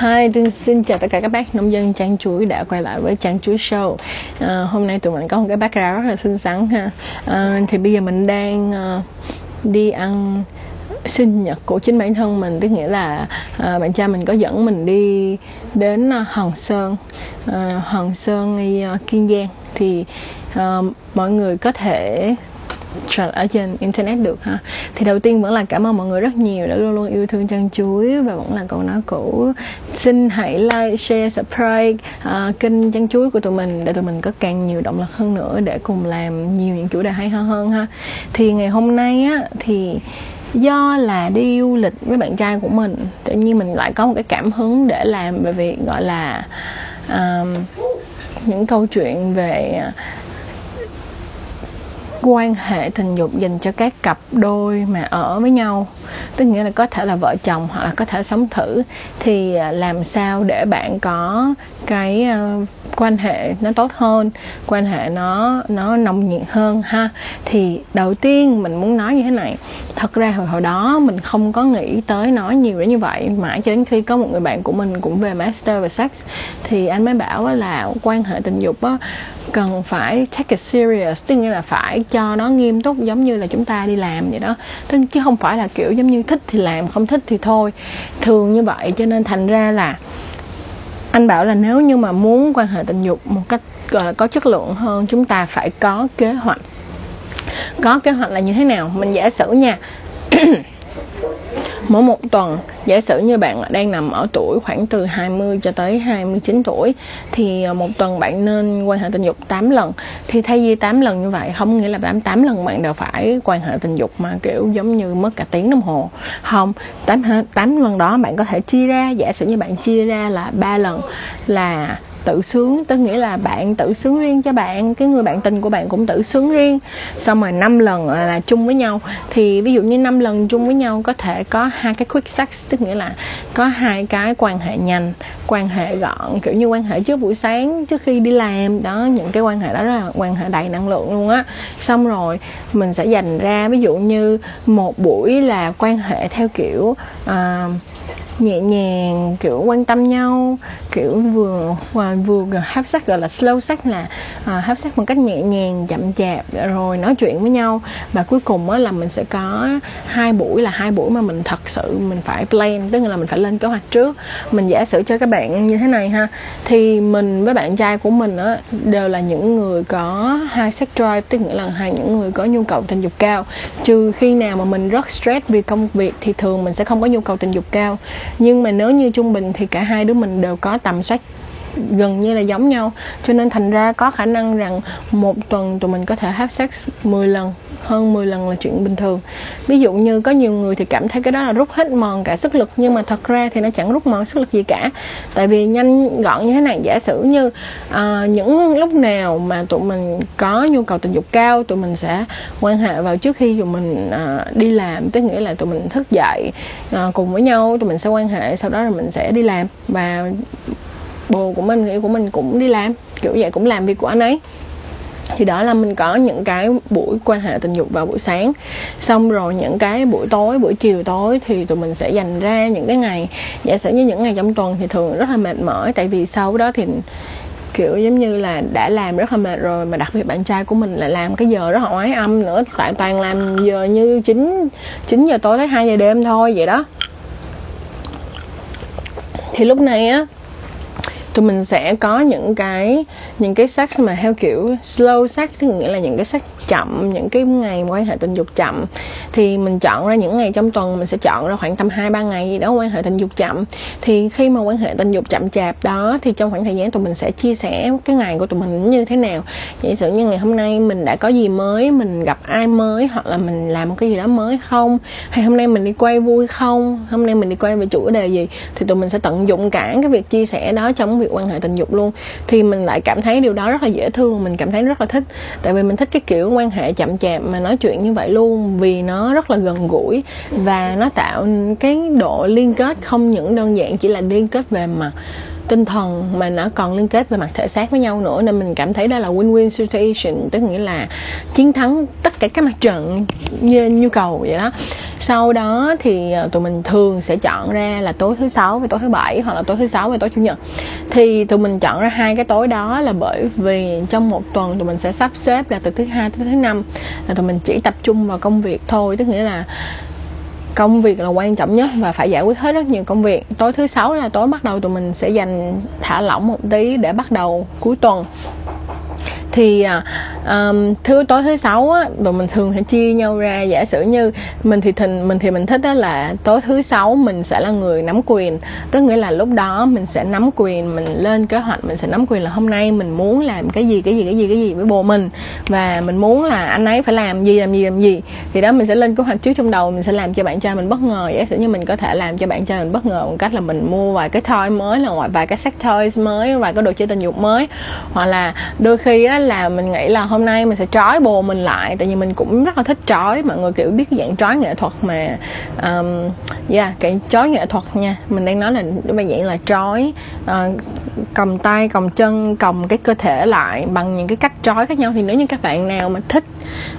Hi, xin chào tất cả các bác nông dân trang chuối đã quay lại với trang chuối show. À, hôm nay tụi mình có một cái background rất là xinh xắn ha. À, thì bây giờ mình đang uh, đi ăn sinh nhật của chính bản thân mình tức nghĩa là à, bạn cha mình có dẫn mình đi đến à, Hòn Sơn à, Hòn Sơn à, Kiên Giang thì à, mọi người có thể ở trên internet được ha thì đầu tiên vẫn là cảm ơn mọi người rất nhiều đã luôn luôn yêu thương trang chuối và vẫn là câu nói cũ. Xin hãy like share subscribe uh, kênh trang chuối của tụi mình để tụi mình có càng nhiều động lực hơn nữa để cùng làm nhiều những chủ đề hay hơn hơn ha. Thì ngày hôm nay á thì do là đi du lịch với bạn trai của mình tự nhiên mình lại có một cái cảm hứng để làm về việc gọi là um, những câu chuyện về à, quan hệ tình dục dành cho các cặp đôi mà ở với nhau. Tức nghĩa là có thể là vợ chồng hoặc là có thể sống thử. Thì à, làm sao để bạn có cái à, quan hệ nó tốt hơn, quan hệ nó nó nồng nhiệt hơn ha? Thì đầu tiên mình muốn nói như thế này. Thật ra hồi hồi đó mình không có nghĩ tới nói nhiều đến như vậy. Mãi cho đến khi có một người bạn của mình cũng về master về sex, thì anh mới bảo là quan hệ tình dục á cần phải take it serious. Tức nghĩa là phải cho nó nghiêm túc, giống như là chúng ta đi làm vậy đó. Tức, chứ không phải là kiểu giống như thích thì làm, không thích thì thôi. Thường như vậy, cho nên thành ra là anh bảo là nếu như mà muốn quan hệ tình dục một cách, gọi là, có chất lượng hơn, chúng ta phải có kế hoạch. Có kế hoạch là như thế nào? Mình giả sử nha. mỗi một tuần, giả sử như bạn đang nằm ở tuổi khoảng từ 20 cho tới 29 tuổi, thì ờ, một tuần bạn nên quan hệ tình dục 8 lần. Thì thay vì 8 lần như vậy, không nghĩa là 8 8 lần bạn đều phải quan hệ tình dục mà, kiểu, giống như mất cả tiếng đồng hồ. Không 8 8 lần đó bạn có thể chia ra, giả sử như bạn chia ra là 3 lần là tự sướng. Tức nghĩa là bạn tự sướng riêng cho bạn cái người bạn tình của bạn cũng tự sướng riêng. Xong rồi năm lần à, là chung với nhau. Thì ví dụ như năm lần chung với nhau có thể có hai cái quick sex tức nghĩa là có hai cái quan hệ nhanh quan hệ gọn kiểu như quan hệ trước buổi sáng trước khi đi làm. Đó những cái quan hệ đó là quan hệ đầy năng lượng luôn á. Xong rồi mình sẽ dành ra ví dụ như một buổi là quan hệ theo kiểu uh, nhẹ nhàng kiểu quan tâm nhau kiểu vừa và vừa hấp sắc gọi là slow sắc là à, hấp sắc một cách nhẹ nhàng chậm chạp rồi nói chuyện với nhau. Và cuối cùng á là mình sẽ có hai buổi là hai buổi mà mình thật sự mình phải plan tức là mình phải lên kế hoạch trước. Mình giả sử cho các bạn như thế này ha thì mình với bạn trai của mình á đều là những người có hai sex drive tức nghĩa là hai những người có nhu cầu tình dục cao. Trừ khi nào mà mình rất stress vì công việc thì thường mình sẽ không có nhu cầu tình dục cao nhưng mà nếu như trung bình thì cả hai đứa mình đều có tầm soát gần như là giống nhau. Cho nên thành ra có khả năng rằng một tuần tụi mình có thể have sex 10 lần hơn 10 lần là chuyện bình thường. Ví dụ như có nhiều người thì cảm thấy cái đó là rút hết mòn cả sức lực nhưng mà thật ra thì nó chẳng rút mòn sức lực gì cả. Tại vì nhanh gọn như thế này giả sử như à, những lúc nào mà tụi mình có nhu cầu tình dục cao tụi mình sẽ quan hệ vào trước khi tụi mình à, đi làm. Tức nghĩa là tụi mình thức dậy à, cùng với nhau tụi mình sẽ quan hệ sau đó là mình sẽ đi làm. Và bồ của mình người yêu của mình cũng đi làm, kiểu vậy cũng làm việc của anh ấy. Thì đó là mình có những cái buổi quan hệ tình dục vào buổi sáng. Xong rồi những cái buổi tối, buổi chiều tối thì tụi mình sẽ dành ra những cái ngày, giả sử như những ngày trong tuần thì thường rất là mệt mỏi. Tại vì sau đó thì, kiểu giống như là đã làm rất là mệt rồi, mà đặc biệt bạn trai của mình lại làm cái giờ rất là oái âm nữa tại toàn làm giờ như 9 9 giờ tối tới 2 giờ đêm thôi, vậy đó. Thì lúc này á tụi mình sẽ có những cái những cái sex mà theo kiểu slow sex, tức nghĩa là những cái sex chậm, những cái ngày quan hệ tình dục chậm. Thì mình chọn ra những ngày trong tuần, mình sẽ chọn ra khoảng tầm hai, ba ngày gì đó quan hệ tình dục chậm. Thì khi mà quan hệ tình dục chậm chạp đó, thì trong khoảng thời gian tụi mình sẽ chia sẻ cái ngày của tụi mình như thế nào. Giả sử như ngày hôm nay mình đã có gì mới, mình gặp ai mới, hoặc là mình làm một cái gì đó mới không? Hay hôm nay mình đi quay vui không? Hôm nay mình đi quay về chủ đề gì? Thì tụi mình sẽ tận dụng cả cái việc chia sẻ đó trong việc quan hệ tình dục luôn. Thì mình lại cảm thấy điều đó rất là dễ thương mình cảm thấy rất là thích. Tại vì mình thích cái kiểu quan hệ chậm chạp mà nói chuyện như vậy luôn vì nó rất là gần gũi và nó tạo cái độ liên kết không những đơn giản chỉ là liên kết về mặt tinh thần mà nó còn liên kết về mặt thể xác với nhau nữa, nên mình cảm thấy đó là win-win situation, tức nghĩa là chiến thắng tất cả các mặt trận như nhu cầu vậy đó. Sau đó thì ờ, tụi mình thường sẽ chọn ra là tối thứ sáu và tối thứ bảy, hoặc là tối thứ sáu và tối chủ nhật. Thì tụi mình chọn ra hai cái tối đó là bởi vì trong một tuần tụi mình sẽ sắp xếp là từ thứ hai tới thứ năm là tụi mình chỉ tập trung vào công việc thôi, tức nghĩa là công việc là quan trọng nhất và phải giải quyết hết rất nhiều công việc. Tối thứ sáu là tối bắt đầu tụi mình sẽ dành thả lỏng một tí để bắt đầu cuối tuần thì um, thứ tối thứ sáu á tụi mình thường sẽ chia nhau ra. Giả sử như mình thì thình mình thì mình thích đó là tối thứ sáu mình sẽ là người nắm quyền. Tức nghĩa là lúc đó mình sẽ nắm quyền mình lên kế hoạch mình sẽ nắm quyền là hôm nay mình muốn làm cái gì cái gì cái gì cái gì với bồ mình. Và mình muốn là anh ấy phải làm gì làm gì làm gì. Thì đó mình sẽ lên kế hoạch trước trong đầu mình sẽ làm cho bạn trai mình bất ngờ. Giả sử như mình có thể làm cho bạn trai mình bất ngờ bằng cách là mình mua vài cái toy mới là vài cái sex toys mới vài cái đồ chơi tình dục mới. Hoặc là đôi khi á là mình nghĩ là hôm nay mình sẽ trói bồ mình lại tại vì mình cũng rất là thích trói. Mọi người kiểu biết dạng trói nghệ thuật mà um, yeah cái trói nghệ thuật nha. Mình đang nói là cái dạng là trói uh, cầm tay cầm chân cầm cái cơ thể lại bằng những cái cách trói khác nhau. Thì nếu như các bạn nào mà thích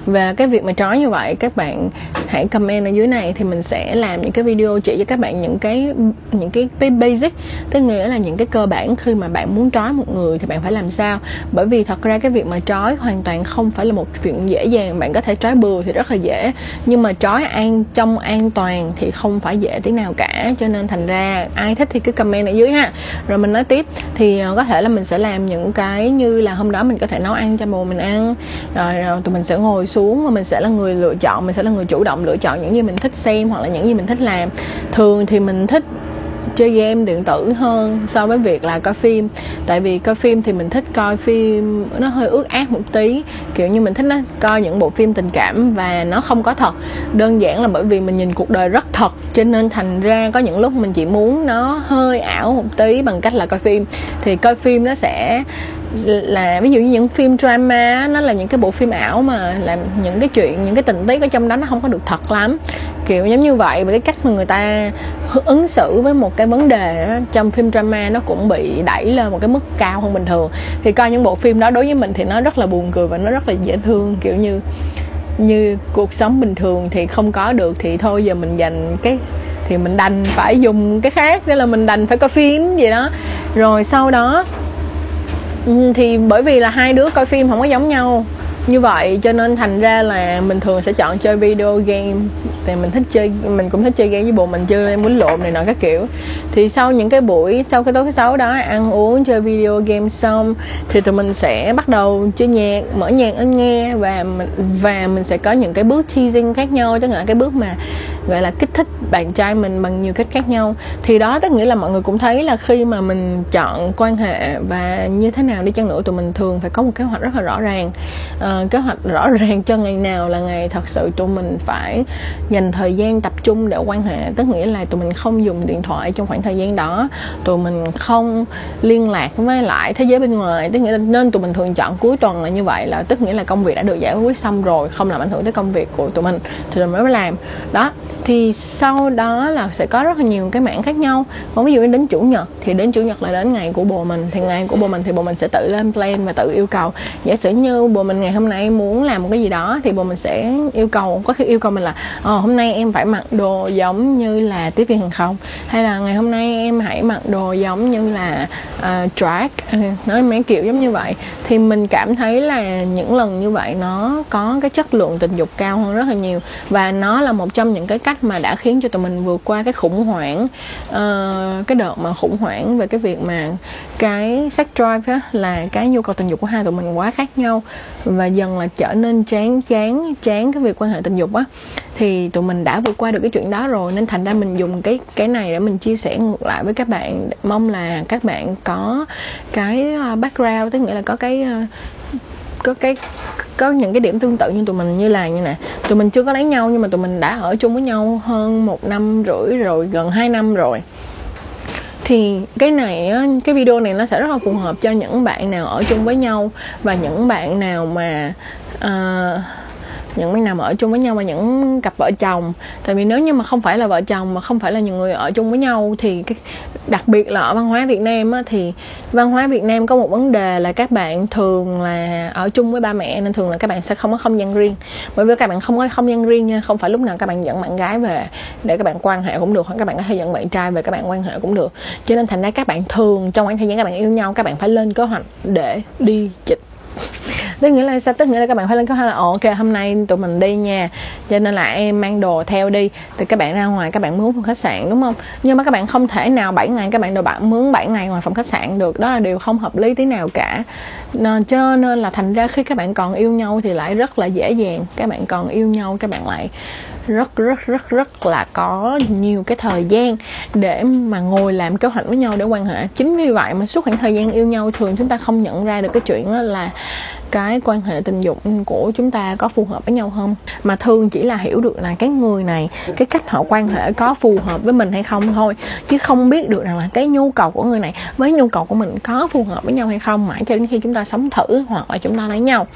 về cái việc mà trói như vậy các bạn hãy comment ở dưới này. Thì mình sẽ làm những cái video chỉ cho các bạn những cái những cái basic. Tức nghĩa là những cái cơ bản khi mà bạn muốn trói một người thì bạn phải làm sao. Bởi vì thật ra cái việc mà trói hoàn toàn không phải là một chuyện dễ dàng bạn có thể trói bừa thì rất là dễ. Nhưng mà trói an trong an toàn thì không phải dễ tí nào cả. Cho nên thành ra ai thích thì cứ comment ở dưới ha. Rồi mình nói tiếp thì ờ, có thể là mình sẽ làm những cái như là hôm đó mình có thể nấu ăn cho bồ mình ăn. Rồi, rồi tụi mình sẽ ngồi xuống và mình sẽ là người lựa chọn mình sẽ là người chủ động lựa chọn những gì mình thích xem hoặc là những gì mình thích làm. Thường thì mình thích chơi game điện tử hơn so với việc là coi phim. Tại vì coi phim thì mình thích coi phim, nó hơi ướt át một tí. Kiểu như mình thích nó coi những bộ phim tình cảm và nó không có thật. Đơn giản là bởi vì mình nhìn cuộc đời rất thật, cho nên thành ra có những lúc mình chỉ muốn nó hơi ảo một tí bằng cách là coi phim. Thì coi phim nó sẽ là ví dụ như những phim drama nó là những cái bộ phim ảo mà làm những cái chuyện những cái tình tiết ở trong đó nó không có được thật lắm. Kiểu giống như vậy và cái cách mà người ta ứng xử với một cái vấn đề đó, trong phim drama nó cũng bị đẩy lên một cái mức cao hơn bình thường. Thì coi những bộ phim đó đối với mình thì nó rất là buồn cười và nó rất là dễ thương. Kiểu như như cuộc sống bình thường thì không có được thì thôi giờ mình dành cái thì mình đành phải dùng cái khác nên là mình đành phải coi phim gì đó. Rồi sau đó Ừ, thì bởi vì là hai đứa coi phim không có giống nhau như vậy, cho nên thành ra là mình thường sẽ chọn chơi video game. Thì mình thích chơi, mình cũng thích chơi game với bộ mình, chơi em quýnh lộn này nọ các kiểu. Thì sau những cái buổi, sau cái tối thứ sáu đó, ăn uống, chơi video game xong, thì tụi mình sẽ bắt đầu chơi nhạc, mở nhạc lên nghe và mình và mình sẽ có những cái bước teasing khác nhau. Tức là cái bước mà gọi là kích thích bạn trai mình bằng nhiều cách khác nhau. Thì đó, tức nghĩa là mọi người cũng thấy là khi mà mình chọn quan hệ và như thế nào đi chăng nữa, tụi mình thường phải có một kế hoạch rất là rõ ràng. Ờ, uh, kế hoạch rõ ràng cho ngày nào là ngày thật sự tụi mình phải dành thời gian tập trung để quan hệ. Tức nghĩa là tụi mình không dùng điện thoại trong khoảng thời gian đó. Tụi mình không liên lạc với lại thế giới bên ngoài. Tức nghĩa là nên tụi mình thường chọn cuối tuần là như vậy là tức nghĩa là công việc đã được giải quyết xong rồi không làm ảnh hưởng tới công việc của tụi mình thì tụi mình mới làm. Đó thì sau đó là sẽ có rất là nhiều cái mảng khác nhau. Còn ví dụ như đến chủ nhật thì đến chủ nhật là đến ngày của bồ mình. Thì ngày của bồ mình thì bồ mình sẽ tự lên plan và tự yêu cầu. Giả sử như bồ mình ngày hôm nay muốn làm một cái gì đó thì bồ mình sẽ yêu cầu có khi yêu cầu mình là ờ, hôm nay em phải mặc đồ giống như là tiếp viên hàng không? Hay là ngày hôm nay em hãy mặc đồ giống như là uh, drag. Nói mấy kiểu giống như vậy. Thì mình cảm thấy là những lần như vậy nó có cái chất lượng tình dục cao hơn rất là nhiều. Và nó là một trong những cái cách mà đã khiến cho tụi mình vượt qua cái khủng hoảng uh, cái đợt mà khủng hoảng về cái việc mà cái sex drive á, là cái nhu cầu tình dục của hai tụi mình quá khác nhau. Và dần là trở nên chán chán chán cái việc quan hệ tình dục á. Thì tụi mình đã vượt qua được cái chuyện đó rồi, nên thành ra mình dùng cái cái này để mình chia sẻ ngược lại với các bạn. Mong là các bạn có cái ờ, background, tức nghĩa là có cái ờ, có cái, có những cái điểm tương tự như tụi mình, như là như nè, tụi mình chưa có lấy nhau nhưng mà tụi mình đã ở chung với nhau hơn một năm rưỡi rồi, gần hai năm rồi thì cái này cái video này nó sẽ rất là phù hợp cho những bạn nào ở chung với nhau và những bạn nào mà uh, những bạn nào mà ở chung với nhau mà những cặp vợ chồng tại vì nếu như mà không phải là vợ chồng mà không phải là những người ở chung với nhau thì cái, đặc biệt là ở văn hóa Việt Nam á, thì văn hóa Việt Nam có một vấn đề là các bạn thường là ở chung với ba mẹ nên thường là các bạn sẽ không có không gian riêng bởi vì các bạn không có không gian riêng nên không phải lúc nào các bạn dẫn bạn gái về để các bạn quan hệ cũng được hoặc các bạn có thể dẫn bạn trai về các bạn quan hệ cũng được cho nên thành ra các bạn thường trong khoảng thời gian các bạn yêu nhau các bạn phải lên kế hoạch để đi chịch tức nghĩa là sao? Tức nghĩa là các bạn phải lên kế hoạch là ok, hôm nay tụi mình đi nha. Cho nên là em mang đồ theo đi. Thì các bạn ra ngoài, các bạn mướn phòng khách sạn, đúng không? Nhưng mà các bạn không thể nào 7 ngày, các bạn đồ bạn mướn 7 ngày ngoài phòng khách sạn được. Đó là điều không hợp lý tí nào cả. Cho nên là thành ra khi các bạn còn yêu nhau thì lại rất là dễ dàng. Các bạn còn yêu nhau, các bạn lại rất rất rất rất là có nhiều cái thời gian để mà ngồi làm kế hoạch với nhau để quan hệ. Chính vì vậy mà suốt khoảng thời gian yêu nhau thường chúng ta không nhận ra được cái chuyện là cái quan hệ tình dục của chúng ta có phù hợp với nhau không? Mà thường chỉ là hiểu được là cái người này cái cách họ quan hệ có phù hợp với mình hay không thôi. Chứ không biết được rằng là cái nhu cầu của người này với nhu cầu của mình có phù hợp với nhau hay không mãi cho đến khi chúng ta sống thử hoặc là chúng ta lấy nhau.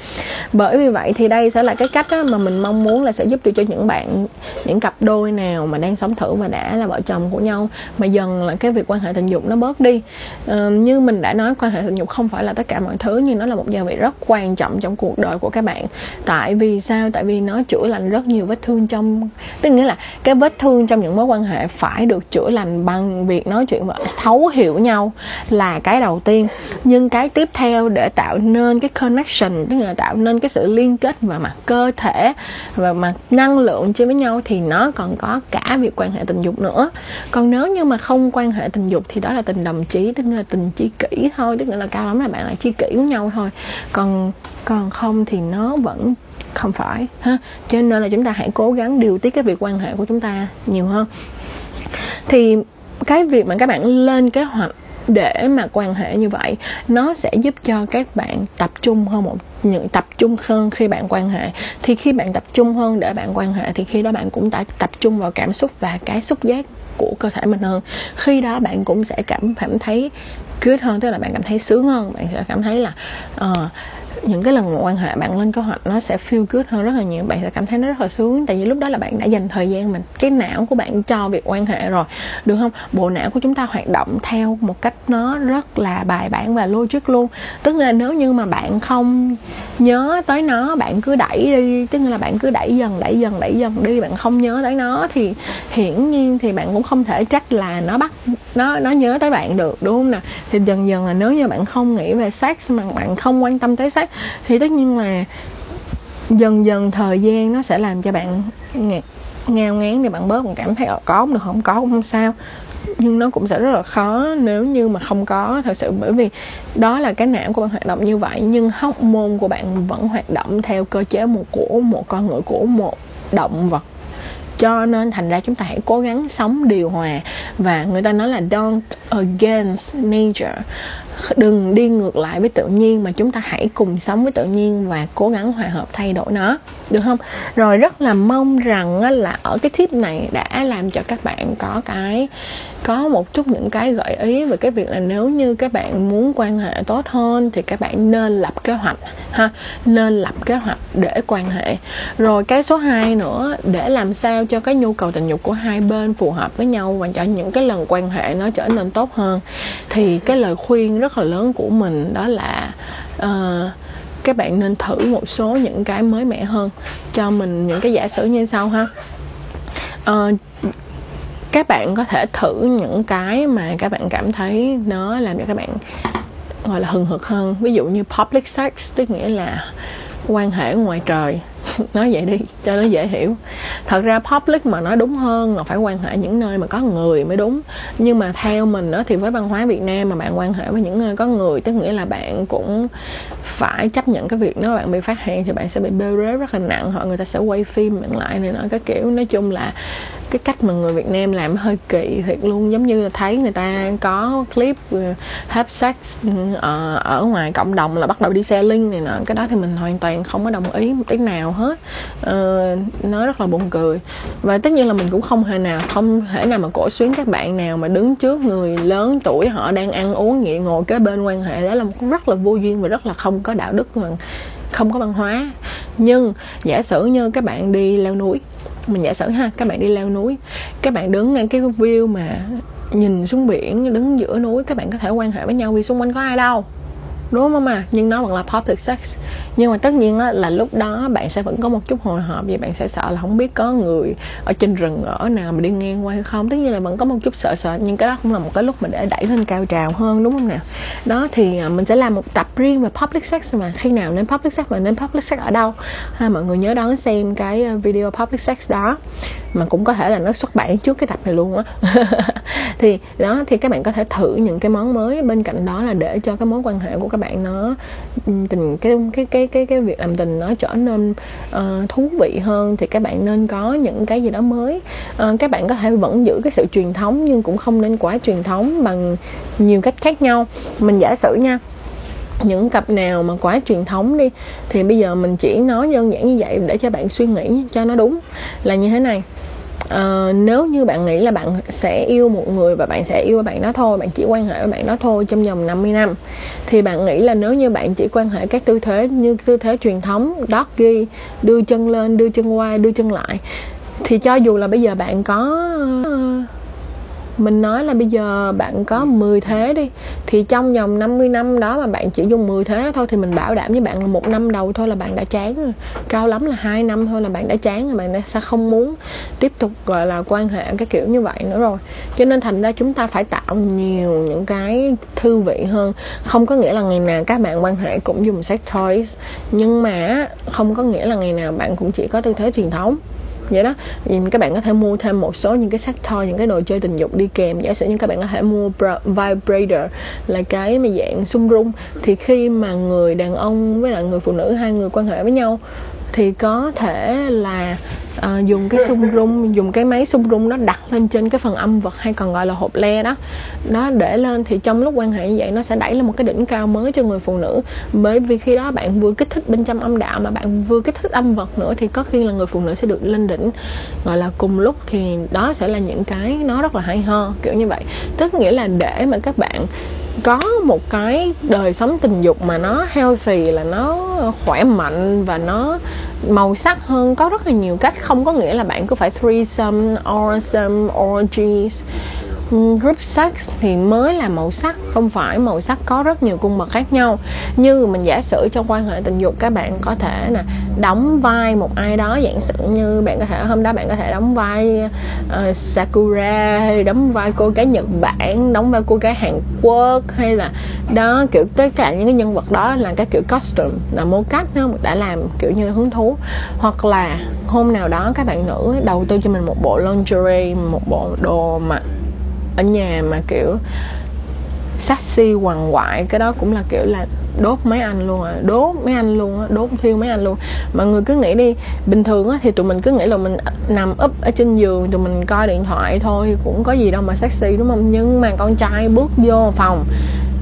Bởi vì vậy thì đây sẽ là cái cách mà mình mong muốn là sẽ giúp được cho những bạn những cặp đôi nào mà đang sống thử và đã là vợ chồng của nhau mà dần là cái việc quan hệ tình dục nó bớt đi. Ờ, như mình đã nói quan hệ tình dục không phải là tất cả mọi thứ nhưng nó là một gia vị rất quan quan trọng trong cuộc đời của các bạn. Tại vì sao? Tại vì nó chữa lành rất nhiều vết thương trong, tức nghĩa là cái vết thương trong những mối quan hệ phải được chữa lành bằng việc nói chuyện và thấu hiểu nhau là cái đầu tiên. Nhưng cái tiếp theo để tạo nên cái connection, tức là tạo nên cái sự liên kết và mặt cơ thể và mặt năng lượng trên với nhau thì nó còn có cả việc quan hệ tình dục nữa. Còn nếu như mà không quan hệ tình dục thì đó là tình đồng chí, tức là tình chi kỷ thôi, tức là cao lắm là bạn là chi kỷ với nhau thôi. Còn còn không thì nó vẫn không phải ha. Cho nên là chúng ta hãy cố gắng điều tiết cái việc quan hệ của chúng ta nhiều hơn. Thì cái việc mà các bạn lên kế hoạch để mà quan hệ như vậy nó sẽ giúp cho các bạn tập trung hơn một những tập trung hơn khi bạn quan hệ. Thì khi bạn tập trung hơn để bạn quan hệ thì khi đó bạn cũng đã tập trung vào cảm xúc và cái xúc giác của cơ thể mình hơn. Khi đó bạn cũng sẽ cảm cảm thấy good hơn tức là bạn cảm thấy sướng hơn. Bạn sẽ cảm thấy là uh, những cái lần quan hệ bạn lên kế hoạch nó sẽ feel good hơn rất là nhiều. Bạn sẽ cảm thấy nó rất là sướng. Tại vì lúc đó là bạn đã dành thời gian mình cái não của bạn cho việc quan hệ rồi, được không? Bộ não của chúng ta hoạt động theo một cách nó rất là bài bản và logic luôn. Tức là nếu như mà bạn không nhớ tới nó, bạn cứ đẩy đi. Tức là bạn cứ đẩy dần đẩy dần đẩy dần đi. Bạn không nhớ tới nó thì hiển nhiên thì bạn cũng không thể trách là nó bắt, nó nó nhớ tới bạn được, đúng không nào? Thì dần dần là nếu như bạn không nghĩ về sex mà bạn không quan tâm tới sex thì tất nhiên là dần dần thời gian nó sẽ làm cho bạn ngao ngán thì bạn bớt bạn cảm thấy có cũng được, không có cũng không sao. Nhưng nó cũng sẽ rất là khó nếu như mà không có, thật sự. Bởi vì đó là cái não của bạn hoạt động như vậy, nhưng hóc môn của bạn vẫn hoạt động theo cơ chế một của một, con người của một động vật. Cho nên thành ra chúng ta hãy cố gắng sống điều hòa. Và người ta nói là don't against nature đừng đi ngược lại với tự nhiên mà chúng ta hãy cùng sống với tự nhiên và cố gắng hòa hợp thay đổi nó. Được không? Rồi rất là mong rằng là ở cái tip này đã làm cho các bạn có cái, có một chút những cái gợi ý về cái việc là nếu như các bạn muốn quan hệ tốt hơn thì các bạn nên lập kế hoạch, ha? Nên lập kế hoạch để quan hệ. Rồi cái số 2 nữa, để làm sao cho cái nhu cầu tình dục của hai bên phù hợp với nhau và cho những cái lần quan hệ nó trở nên tốt hơn. Thì cái lời khuyên rất rất là lớn của mình đó là uh, các bạn nên thử một số những cái mới mẻ hơn. Cho mình những cái giả sử như sau ha. Uh, các bạn có thể thử những cái mà các bạn cảm thấy nó làm cho các bạn gọi là hừng hực hơn. Ví dụ như public sex tức nghĩa là quan hệ ngoài trời. Nói vậy đi, cho nó dễ hiểu. Thật ra public mà nói đúng hơn là phải quan hệ những nơi mà có người mới đúng. Nhưng mà theo mình đó thì với văn hóa Việt Nam mà bạn quan hệ với những nơi có người, tức nghĩa là bạn cũng phải chấp nhận cái việc nếu bạn bị phát hiện thì bạn sẽ bị bêu rếu rất là nặng họ người ta sẽ quay phim bạn lại này nọ, cái kiểu. Nói chung là cái cách mà người Việt Nam làm hơi kỳ thiệt luôn. Giống như là thấy người ta có clip ừ, have sex ở, ở ngoài cộng đồng là bắt đầu đi xe linh này nọ. Cái đó thì mình hoàn toàn không có đồng ý một tí nào hết. Ờ, Nó rất là buồn cười. Và tất nhiên là mình cũng không hề nào không thể nào mà cổ xuyến các bạn nào mà đứng trước người lớn tuổi họ đang ăn uống vậy ngồi kế bên quan hệ. Đó là một rất là vô duyên và rất là không có đạo đức mà không có văn hóa. Nhưng giả sử như các bạn đi leo núi, mình giả sử ha, các bạn đi leo núi, các bạn đứng ngay cái view mà nhìn xuống biển, đứng giữa núi, các bạn có thể quan hệ với nhau vì xung quanh có ai đâu đúng không mà nhưng nó vẫn là public sex. Nhưng mà tất nhiên á, là lúc đó bạn sẽ vẫn có một chút hồi hộp vì bạn sẽ sợ là không biết có người ở trên rừng ở nào mà đi ngang qua hay không. Tất nhiên là vẫn có một chút sợ sợ nhưng cái đó cũng là một cái lúc mà để đẩy lên cao trào hơn đúng không nào? Đó thì à, mình sẽ làm một tập riêng về public sex mà. Khi nào nên public sex mà nên public sex ở đâu? Ha mọi người nhớ đón xem cái à, video public sex đó. Mà cũng có thể là nó xuất bản trước cái tập này luôn á. Thì đó thì các bạn có thể thử những cái món mới. Bên cạnh đó là để cho cái mối quan hệ của các bạn nó tình cái cái cái cái cái việc làm tình nó trở nên uh, thú vị hơn thì các bạn nên có những cái gì đó mới. Uh, các bạn có thể vẫn giữ cái sự truyền thống nhưng cũng không nên quá truyền thống bằng nhiều cách khác nhau. Mình giả sử nha những cặp nào mà quá truyền thống đi thì bây giờ mình chỉ nói đơn giản như vậy để cho bạn suy nghĩ cho nó đúng là như thế này uh, nếu như bạn nghĩ là bạn sẽ yêu một người và bạn sẽ yêu bạn đó thôi bạn chỉ quan hệ với bạn đó thôi trong vòng 50 năm thì bạn nghĩ là nếu như bạn chỉ quan hệ các tư thế như tư thế truyền thống doggy đưa chân lên đưa chân qua đưa chân lại thì cho dù là bây giờ bạn có uh, mình nói là bây giờ bạn có 10 thế đi, thì trong vòng 50 năm đó mà bạn chỉ dùng 10 thế thôi thì mình bảo đảm với bạn là một năm đầu thôi là bạn đã chán rồi. Cao lắm là hai năm thôi là bạn đã chán rồi, bạn đã sẽ không muốn tiếp tục, gọi là, quan hệ cái kiểu như vậy nữa rồi. Cho nên thành ra chúng ta phải tạo nhiều những cái thư vị hơn. Không có nghĩa là ngày nào các bạn quan hệ cũng dùng sex toys, nhưng mà không có nghĩa là ngày nào bạn cũng chỉ có tư thế truyền thống vậy đó. Thì các bạn có thể mua thêm một số những cái sắc toy, những cái đồ chơi tình dục đi kèm. Giả sử như các bạn có thể mua vibrator là cái mà dạng xung rung. Thì khi mà người đàn ông với lại người phụ nữ, hai người quan hệ với nhau, thì có thể là uh, dùng cái xung rung dùng cái máy xung rung nó đặt lên trên cái phần âm vật hay còn gọi là hộp le đó. Nó để lên thì trong lúc quan hệ như vậy nó sẽ đẩy lên một cái đỉnh cao mới cho người phụ nữ. Bởi vì khi đó bạn vừa kích thích bên trong âm đạo mà bạn vừa kích thích âm vật nữa thì có khi là người phụ nữ sẽ được lên đỉnh. Gọi là cùng lúc thì đó sẽ là những cái nó rất là hay ho kiểu như vậy. Tức nghĩa là để mà các bạn có một cái đời sống tình dục mà nó healthy là nó khỏe mạnh và nó màu sắc hơn có rất là nhiều cách. Không có nghĩa là bạn cứ phải threesome, awesome, orgies group sex thì mới là màu sắc không phải màu sắc có rất nhiều cung bậc khác nhau. Như mình giả sử trong quan hệ tình dục các bạn có thể là đóng vai một ai đó dạng sự như bạn có thể hôm đó bạn có thể đóng vai uh, sakura hay đóng vai cô gái nhật bản đóng vai cô gái hàn quốc hay là đó kiểu tất cả những cái nhân vật đó là cái kiểu costume là mô cách đó đã làm kiểu như hứng thú. Hoặc là hôm nào đó các bạn nữ đầu tư cho mình một bộ lingerie một bộ đồ mà ở nhà mà, kiểu sexy quằn quại, cái đó cũng là kiểu là đốt mấy anh luôn à. Đốt mấy anh luôn á, đốt thiêu mấy anh luôn. Mọi người cứ nghĩ đi, bình thường á thì tụi mình cứ nghĩ là mình nằm úp ở trên giường, tụi mình coi điện thoại thôi cũng có gì đâu mà sexy, đúng không? Nhưng mà con trai bước vô phòng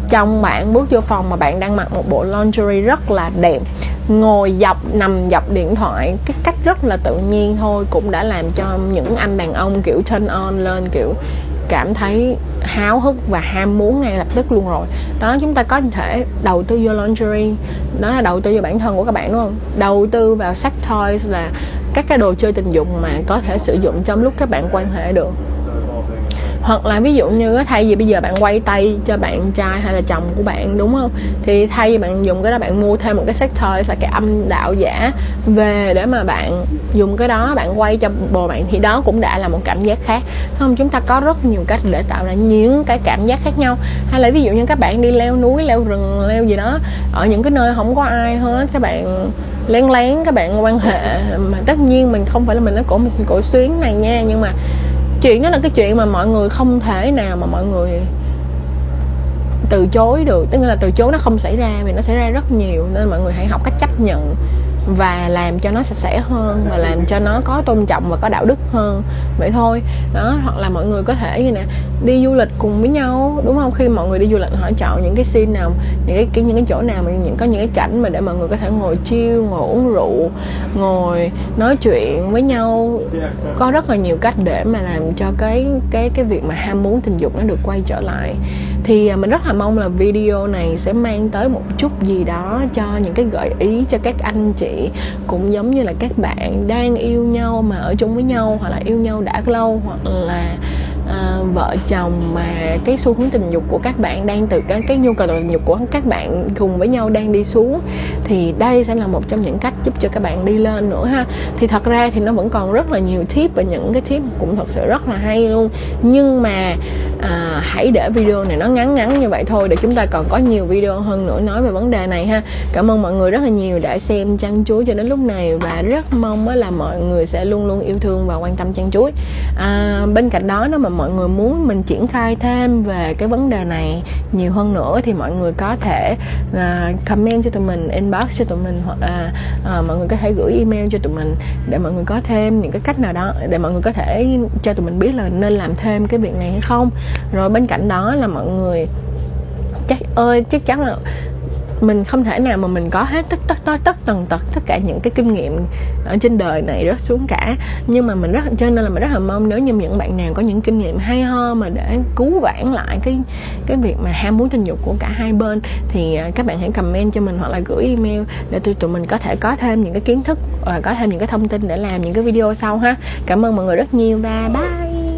chồng bạn bước vô phòng mà bạn đang mặc một bộ lingerie rất là đẹp. Ngồi dọc, nằm dọc điện thoại, cái cách rất là tự nhiên thôi, cũng đã làm cho những anh đàn ông kiểu turn on lên, kiểu cảm thấy háo hức và ham muốn ngay lập tức luôn rồi. Đó, chúng ta có thể đầu tư vô lingerie. Đó là đầu tư vào bản thân của các bạn, đúng không? Đầu tư vào sex toys là các cái đồ chơi tình dục mà có thể sử dụng trong lúc các bạn quan hệ được hoặc là ví dụ như thay vì bây giờ bạn quay tay cho bạn trai hay là chồng của bạn, đúng không? Thì thay vì bạn dùng cái đó bạn mua thêm một cái sector là cái âm đạo giả về để mà bạn dùng cái đó, bạn quay cho bồ bạn, thì đó cũng đã là một cảm giác khác. Không? Chúng ta có rất nhiều cách để tạo ra những cái cảm giác khác nhau. Hay là ví dụ như các bạn đi leo núi, leo rừng, leo gì đó, ở những cái nơi không có ai hết, các bạn lén lén, các bạn quan hệ, mà tất nhiên mình không phải là mình nó cổ, mình cổ xuyến này nha, nhưng mà chuyện đó là cái chuyện mà mọi người không thể nào mà mọi người từ chối được. Tức là từ chối nó không xảy ra vì nó xảy ra rất nhiều, nên mọi người hãy học cách chấp nhận và làm cho nó sạch sẽ hơn và làm cho nó có tôn trọng và có đạo đức hơn. Vậy thôi. Đó, hoặc là mọi người có thể như nè, đi du lịch cùng với nhau, đúng không? Khi mọi người đi du lịch họ chọn những cái scene nào, những cái những cái chỗ nào mà những, có những cái cảnh mà để mọi người có thể ngồi chiêu ngồi uống rượu, ngồi nói chuyện với nhau. Có rất là nhiều cách để mà làm cho cái cái cái việc mà ham muốn tình dục nó được quay trở lại. Thì à, mình rất là mong là video này sẽ mang tới một chút gì đó cho những cái gợi ý cho các anh chị cũng giống như là các bạn đang yêu nhau mà ở chung với nhau hoặc là yêu nhau đã lâu hoặc là à, vợ chồng mà cái xu hướng tình dục của các bạn đang từ cái cái nhu cầu tình dục của các bạn cùng với nhau đang đi xuống thì đây sẽ là một trong những cách giúp cho các bạn đi lên nữa ha. Thì thật ra thì nó vẫn còn rất là nhiều tip và những cái tip cũng thật sự rất là hay luôn. Nhưng mà à, hãy để video này nó ngắn ngắn như vậy thôi để chúng ta còn có nhiều video hơn nữa nói về vấn đề này ha. Cảm ơn mọi người rất là nhiều đã xem chăn chuối cho đến lúc này và rất mong là mọi người sẽ luôn luôn yêu thương và quan tâm chăn chuối. À, bên cạnh đó nó mà mọi người muốn mình triển khai thêm về cái vấn đề này nhiều hơn nữa thì mọi người có thể uh, comment cho tụi mình inbox cho tụi mình hoặc là uh, mọi người có thể gửi email cho tụi mình để mọi người có thêm những cái cách nào đó để mọi người có thể cho tụi mình biết là nên làm thêm cái việc này hay không. Rồi bên cạnh đó là mọi người chắc ơi chắc chắn là mình không thể nào mà mình có hết tất tất tất tất tần tật tất cả những cái kinh nghiệm ở trên đời này rớt xuống cả. Nhưng mà mình rất, cho nên là mình rất là mong nếu như những bạn nào có những kinh nghiệm hay ho mà để cứu vãn lại cái cái việc mà ham muốn tình dục của cả hai bên, thì à, các bạn hãy comment cho mình hoặc là gửi email để tụi tụi mình có thể có thêm những cái kiến thức và có thêm những cái thông tin để làm những cái video sau ha. Cảm ơn mọi người rất nhiều. Và bye.